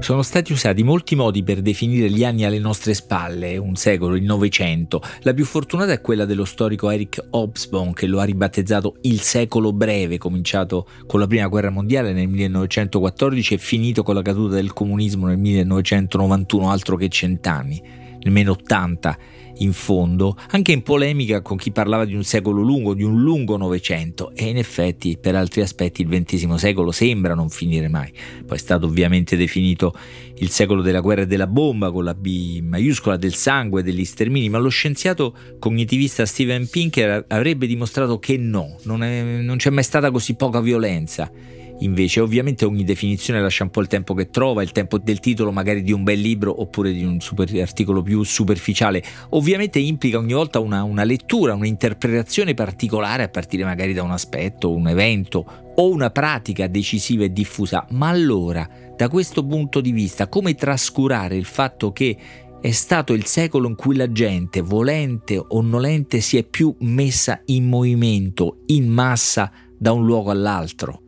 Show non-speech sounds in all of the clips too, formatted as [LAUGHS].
Sono stati usati molti modi per definire gli anni alle nostre spalle, un secolo, il Novecento. La più fortunata è quella dello storico Eric Hobsbawm che lo ha ribattezzato il secolo breve, cominciato con la Prima Guerra Mondiale nel 1914 e finito con la caduta del comunismo nel 1991, altro che cent'anni, nemmeno 80 in fondo, anche in polemica con chi parlava di un secolo lungo, di un lungo Novecento e in effetti per altri aspetti il XX secolo sembra non finire mai. Poi è stato ovviamente definito il secolo della guerra e della bomba con la B maiuscola del sangue e degli stermini, ma lo scienziato cognitivista Steven Pinker avrebbe dimostrato che no, non, è, non c'è mai stata così poca violenza invece ovviamente ogni definizione lascia un po' il tempo che trova, il tempo del titolo magari di un bel libro oppure di un super articolo più superficiale, ovviamente implica ogni volta una, una lettura, un'interpretazione particolare a partire magari da un aspetto, un evento o una pratica decisiva e diffusa, ma allora da questo punto di vista come trascurare il fatto che è stato il secolo in cui la gente, volente o nolente, si è più messa in movimento, in massa, da un luogo all'altro.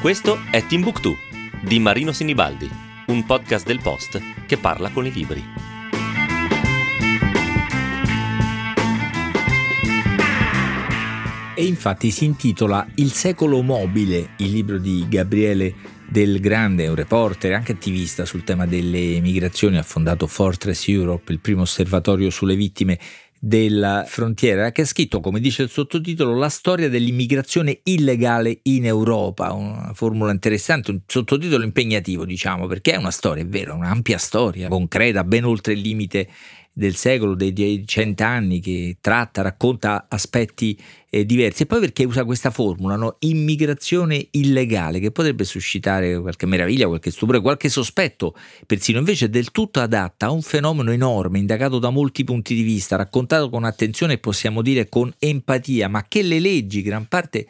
Questo è Timbuktu di Marino Sinibaldi, un podcast del Post che parla con i libri. E infatti si intitola Il secolo mobile, il libro di Gabriele del Grande, un reporter, anche attivista sul tema delle migrazioni, ha fondato Fortress Europe, il primo osservatorio sulle vittime della frontiera che ha scritto, come dice il sottotitolo, la storia dell'immigrazione illegale in Europa, una formula interessante, un sottotitolo impegnativo diciamo, perché è una storia, è vero, un'ampia storia, concreta, ben oltre il limite del secolo, dei cent'anni, che tratta, racconta aspetti eh, diversi. E poi perché usa questa formula, no? immigrazione illegale, che potrebbe suscitare qualche meraviglia, qualche stupore, qualche sospetto, persino invece del tutto adatta a un fenomeno enorme, indagato da molti punti di vista, raccontato con attenzione e possiamo dire con empatia, ma che le leggi, gran parte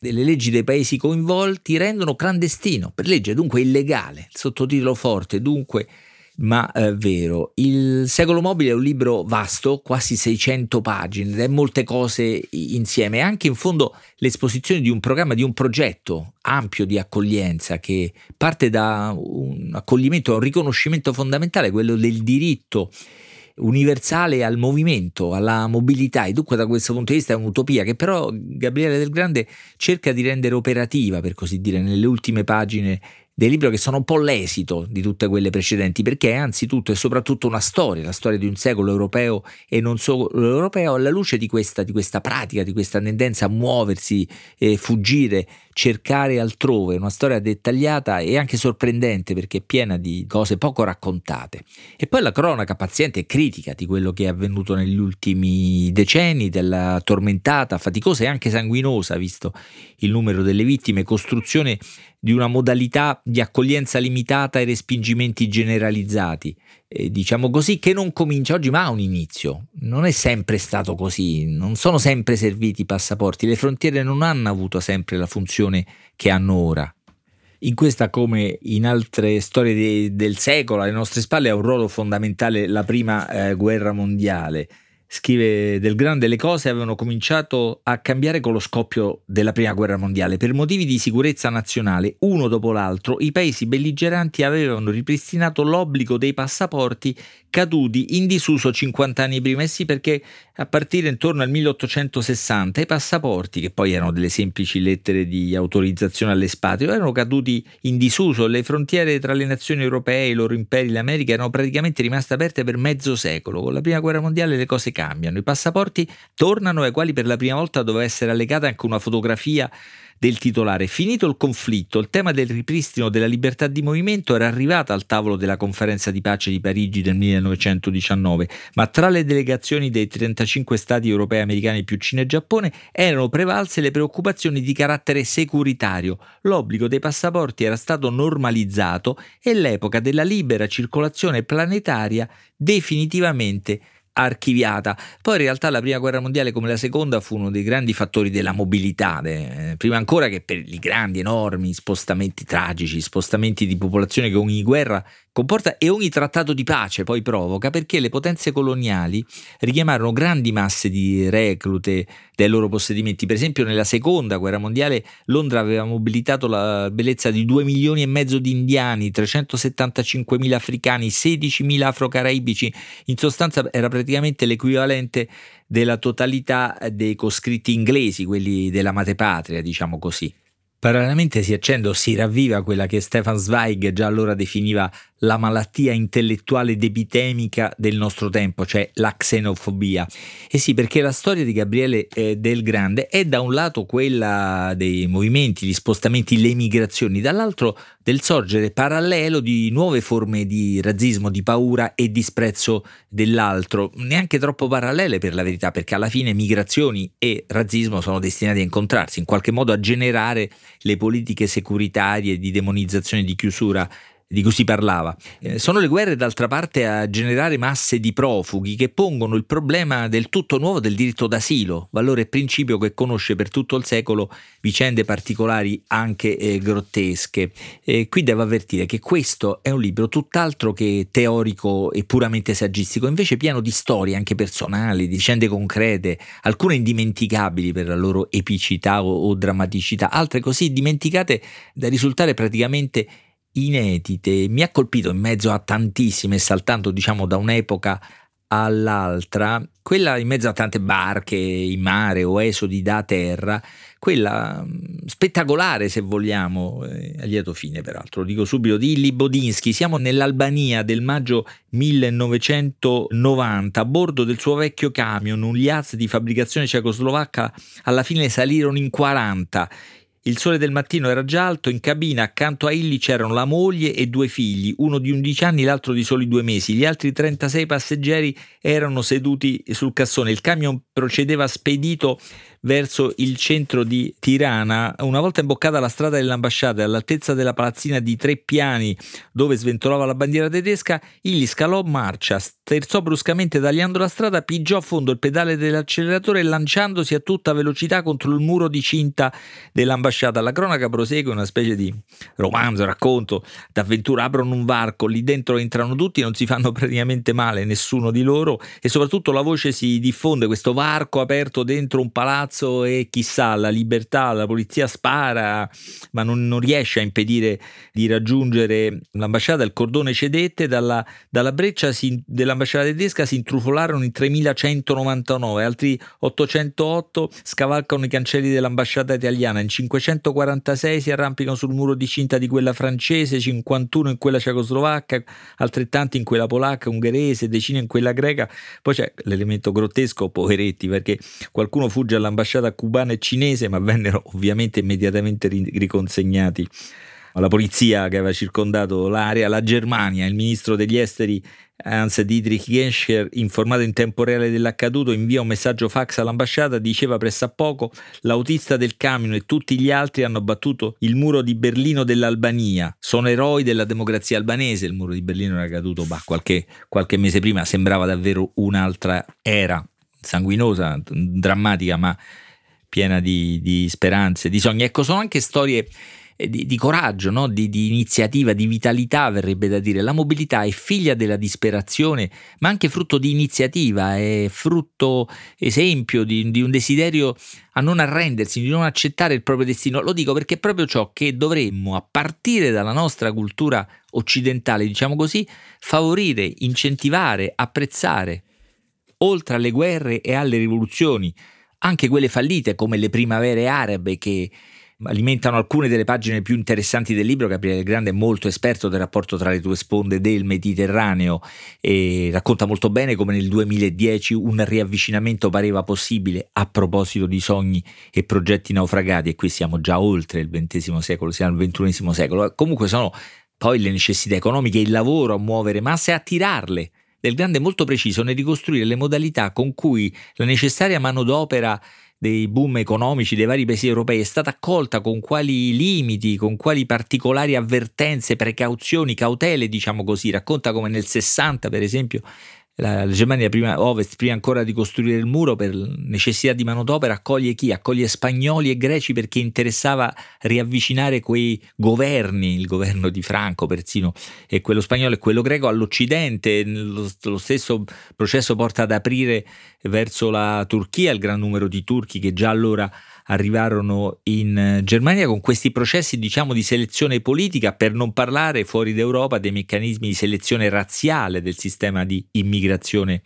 delle leggi dei paesi coinvolti rendono clandestino, per legge dunque illegale, il sottotitolo forte, dunque ma eh, vero. Il Secolo Mobile è un libro vasto, quasi 600 pagine, è molte cose insieme, anche in fondo l'esposizione di un programma, di un progetto ampio di accoglienza che parte da un accoglimento, un riconoscimento fondamentale, quello del diritto universale al movimento, alla mobilità e dunque da questo punto di vista è un'utopia che però Gabriele Del Grande cerca di rendere operativa, per così dire, nelle ultime pagine dei libri che sono un po' l'esito di tutte quelle precedenti, perché è anzitutto e soprattutto una storia, la storia di un secolo europeo e non solo europeo, alla luce di questa, di questa pratica, di questa tendenza a muoversi, eh, fuggire, cercare altrove, una storia dettagliata e anche sorprendente perché è piena di cose poco raccontate. E poi la cronaca paziente e critica di quello che è avvenuto negli ultimi decenni, della tormentata, faticosa e anche sanguinosa, visto il numero delle vittime, costruzione di una modalità di accoglienza limitata e respingimenti generalizzati, eh, diciamo così, che non comincia oggi ma ha un inizio. Non è sempre stato così, non sono sempre serviti i passaporti, le frontiere non hanno avuto sempre la funzione che hanno ora. In questa, come in altre storie de- del secolo, alle nostre spalle ha un ruolo fondamentale la prima eh, guerra mondiale scrive Del Grande, le cose avevano cominciato a cambiare con lo scoppio della Prima Guerra Mondiale. Per motivi di sicurezza nazionale, uno dopo l'altro, i paesi belligeranti avevano ripristinato l'obbligo dei passaporti caduti in disuso 50 anni prima. E sì, perché a partire intorno al 1860 i passaporti, che poi erano delle semplici lettere di autorizzazione all'espatrio, erano caduti in disuso. Le frontiere tra le nazioni europee, i loro imperi, l'America erano praticamente rimaste aperte per mezzo secolo. Con la Prima Guerra Mondiale le cose cambiano. I passaporti tornano ai quali per la prima volta doveva essere allegata anche una fotografia del titolare. Finito il conflitto, il tema del ripristino della libertà di movimento era arrivato al tavolo della conferenza di pace di Parigi del 1919, ma tra le delegazioni dei 35 stati europei, americani più Cina e Giappone erano prevalse le preoccupazioni di carattere securitario. L'obbligo dei passaporti era stato normalizzato e l'epoca della libera circolazione planetaria definitivamente archiviata. Poi in realtà la prima guerra mondiale come la seconda fu uno dei grandi fattori della mobilità, eh, prima ancora che per i grandi, enormi spostamenti tragici, spostamenti di popolazione che ogni guerra comporta e ogni trattato di pace poi provoca perché le potenze coloniali richiamarono grandi masse di reclute dai loro possedimenti. Per esempio nella seconda guerra mondiale Londra aveva mobilitato la bellezza di 2 milioni e mezzo di indiani, 375 mila africani, 16 mila afro-caraibici, in sostanza era praticamente l'equivalente della totalità dei coscritti inglesi, quelli della madrepatria, diciamo così. Parallelamente si accende o si ravviva quella che Stefan Zweig già allora definiva la malattia intellettuale ed epitemica del nostro tempo, cioè la xenofobia. E sì, perché la storia di Gabriele eh, del Grande è da un lato quella dei movimenti, gli spostamenti, le migrazioni, dall'altro del sorgere parallelo di nuove forme di razzismo, di paura e disprezzo dell'altro, neanche troppo parallele per la verità, perché alla fine migrazioni e razzismo sono destinati a incontrarsi, in qualche modo a generare le politiche securitarie di demonizzazione, di chiusura di cui si parlava. Eh, sono le guerre d'altra parte a generare masse di profughi che pongono il problema del tutto nuovo del diritto d'asilo, valore e principio che conosce per tutto il secolo vicende particolari anche eh, grottesche. Eh, qui devo avvertire che questo è un libro tutt'altro che teorico e puramente saggistico, invece pieno di storie anche personali, di vicende concrete, alcune indimenticabili per la loro epicità o, o drammaticità, altre così dimenticate da risultare praticamente inedite. Mi ha colpito in mezzo a tantissime, saltando diciamo da un'epoca all'altra, quella in mezzo a tante barche in mare o esodi da terra, quella mm, spettacolare se vogliamo, eh, a lieto fine peraltro, lo dico subito, di Illi Bodinsky. Siamo nell'Albania del maggio 1990, a bordo del suo vecchio camion, un Liaz di fabbricazione cecoslovacca, alla fine salirono in 40 il sole del mattino era già alto, in cabina accanto a Illy c'erano la moglie e due figli, uno di 11 anni l'altro di soli due mesi. Gli altri 36 passeggeri erano seduti sul cassone. Il camion procedeva spedito verso il centro di Tirana. Una volta imboccata la strada dell'ambasciata all'altezza della palazzina di tre piani dove sventolava la bandiera tedesca, Illy scalò marcia, sterzò bruscamente tagliando la strada, pigiò a fondo il pedale dell'acceleratore e lanciandosi a tutta velocità contro il muro di cinta dell'ambasciata. La cronaca prosegue una specie di romanzo, racconto d'avventura. Aprono un varco, lì dentro entrano tutti, non si fanno [LAUGHS] praticamente male nessuno di loro e soprattutto la voce si diffonde, questo varco aperto dentro un palazzo palazzo e chissà, la libertà, la polizia spara, ma non, non riesce a impedire di raggiungere l'ambasciata, il cordone cedette, dalla, dalla breccia si, dell'ambasciata tedesca si intrufolarono in 3199, altri 808 scavalcano i cancelli dell'ambasciata italiana, in 546 si arrampicano sul muro di cinta di quella francese, 51 in quella cecoslovacca, altrettanti in quella polacca, ungherese, decine in quella greca, poi c'è l'elemento grottesco, poveretti, perché qualcuno fugge all'ambasciata all'ambasciata cubana e cinese, ma vennero ovviamente immediatamente riconsegnati alla polizia che aveva circondato l'area. La Germania, il ministro degli esteri Hans Dietrich Genscher, informato in tempo reale dell'accaduto, invia un messaggio fax all'ambasciata, diceva pressappoco l'autista del camion e tutti gli altri hanno battuto il muro di Berlino dell'Albania, sono eroi della democrazia albanese, il muro di Berlino era caduto bah, qualche, qualche mese prima, sembrava davvero un'altra era sanguinosa, drammatica, ma piena di, di speranze, di sogni. Ecco, sono anche storie eh, di, di coraggio, no? di, di, iniziativa, di vitalità, verrebbe da dire. La mobilità è figlia della disperazione, ma anche frutto di iniziativa, è frutto, esempio di, di un desiderio a non arrendersi, di non accettare il proprio destino. Lo dico perché è proprio ciò che dovremmo, a partire dalla nostra cultura occidentale, diciamo così, favorire, incentivare, apprezzare oltre alle guerre e alle rivoluzioni, anche quelle fallite come le primavere arabe che alimentano alcune delle pagine più interessanti del libro. Gabriele Grande è molto esperto del rapporto tra le due sponde del Mediterraneo e racconta molto bene come nel 2010 un riavvicinamento pareva possibile a proposito di sogni e progetti naufragati e qui siamo già oltre il XX secolo, siamo al XXI secolo. Comunque sono poi le necessità economiche, il lavoro a muovere masse e a tirarle del Grande molto preciso nel ricostruire le modalità con cui la necessaria manodopera dei boom economici dei vari paesi europei è stata accolta con quali limiti, con quali particolari avvertenze, precauzioni, cautele, diciamo così. Racconta come nel 60, per esempio, la, Germania prima, ovest, prima ancora di costruire il muro, per necessità di manodopera, accoglie chi? Accoglie spagnoli e greci perché interessava riavvicinare quei governi, il governo di Franco persino, e quello spagnolo e quello greco all'Occidente. Lo, lo stesso processo porta ad aprire verso la Turchia il gran numero di turchi che già allora arrivarono in eh, Germania con questi processi diciamo di selezione politica per non parlare fuori d'Europa dei meccanismi di selezione razziale del sistema di immigrazione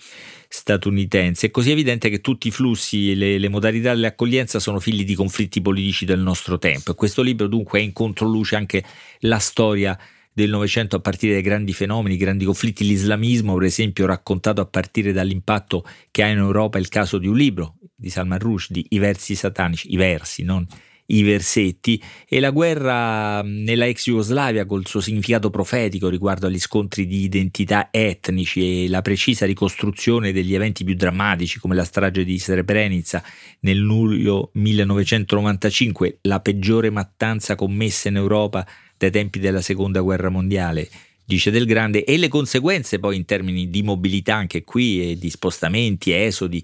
statunitense. È così evidente che tutti i flussi e le, le modalità dell'accoglienza sono figli di conflitti politici del nostro tempo e questo libro dunque è in controluce anche la storia del Novecento a partire dai grandi fenomeni, grandi conflitti, l'islamismo per esempio raccontato a partire dall'impatto che ha in Europa il caso di un libro di Salman Rushdie, I versi satanici, i versi, non i versetti, e la guerra nella ex Jugoslavia col suo significato profetico riguardo agli scontri di identità etnici e la precisa ricostruzione degli eventi più drammatici come la strage di Srebrenica nel luglio 1995, la peggiore mattanza commessa in Europa dai tempi della seconda guerra mondiale, dice Del Grande, e le conseguenze poi in termini di mobilità anche qui e di spostamenti, esodi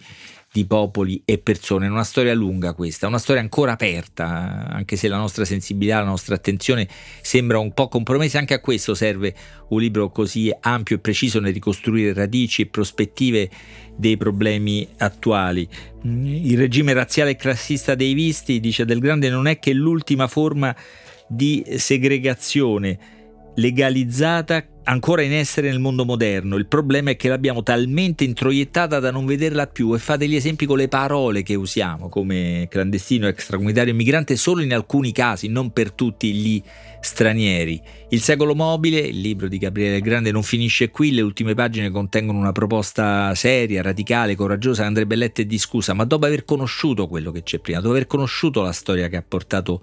di popoli e persone. Una storia lunga questa, una storia ancora aperta, anche se la nostra sensibilità, la nostra attenzione sembra un po' compromessa, anche a questo serve un libro così ampio e preciso nel ricostruire radici e prospettive dei problemi attuali. Il regime razziale e classista dei visti, dice Del Grande, non è che l'ultima forma di segregazione legalizzata ancora in essere nel mondo moderno. Il problema è che l'abbiamo talmente introiettata da non vederla più e fa degli esempi con le parole che usiamo come clandestino, extracomunitario, immigrante solo in alcuni casi, non per tutti gli stranieri. Il secolo mobile, il libro di Gabriele Grande, non finisce qui, le ultime pagine contengono una proposta seria, radicale, coraggiosa che andrebbe letta e discussa, ma dopo aver conosciuto quello che c'è prima, dopo aver conosciuto la storia che ha portato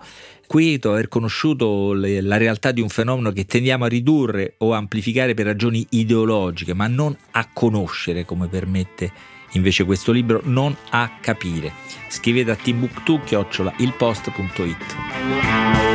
qui, dopo aver conosciuto le, la realtà di un fenomeno che tendiamo a ridurre o amplificare per ragioni ideologiche, ma non a conoscere come permette invece questo libro, non a capire. Scrivete a timbuktu-ilpost.it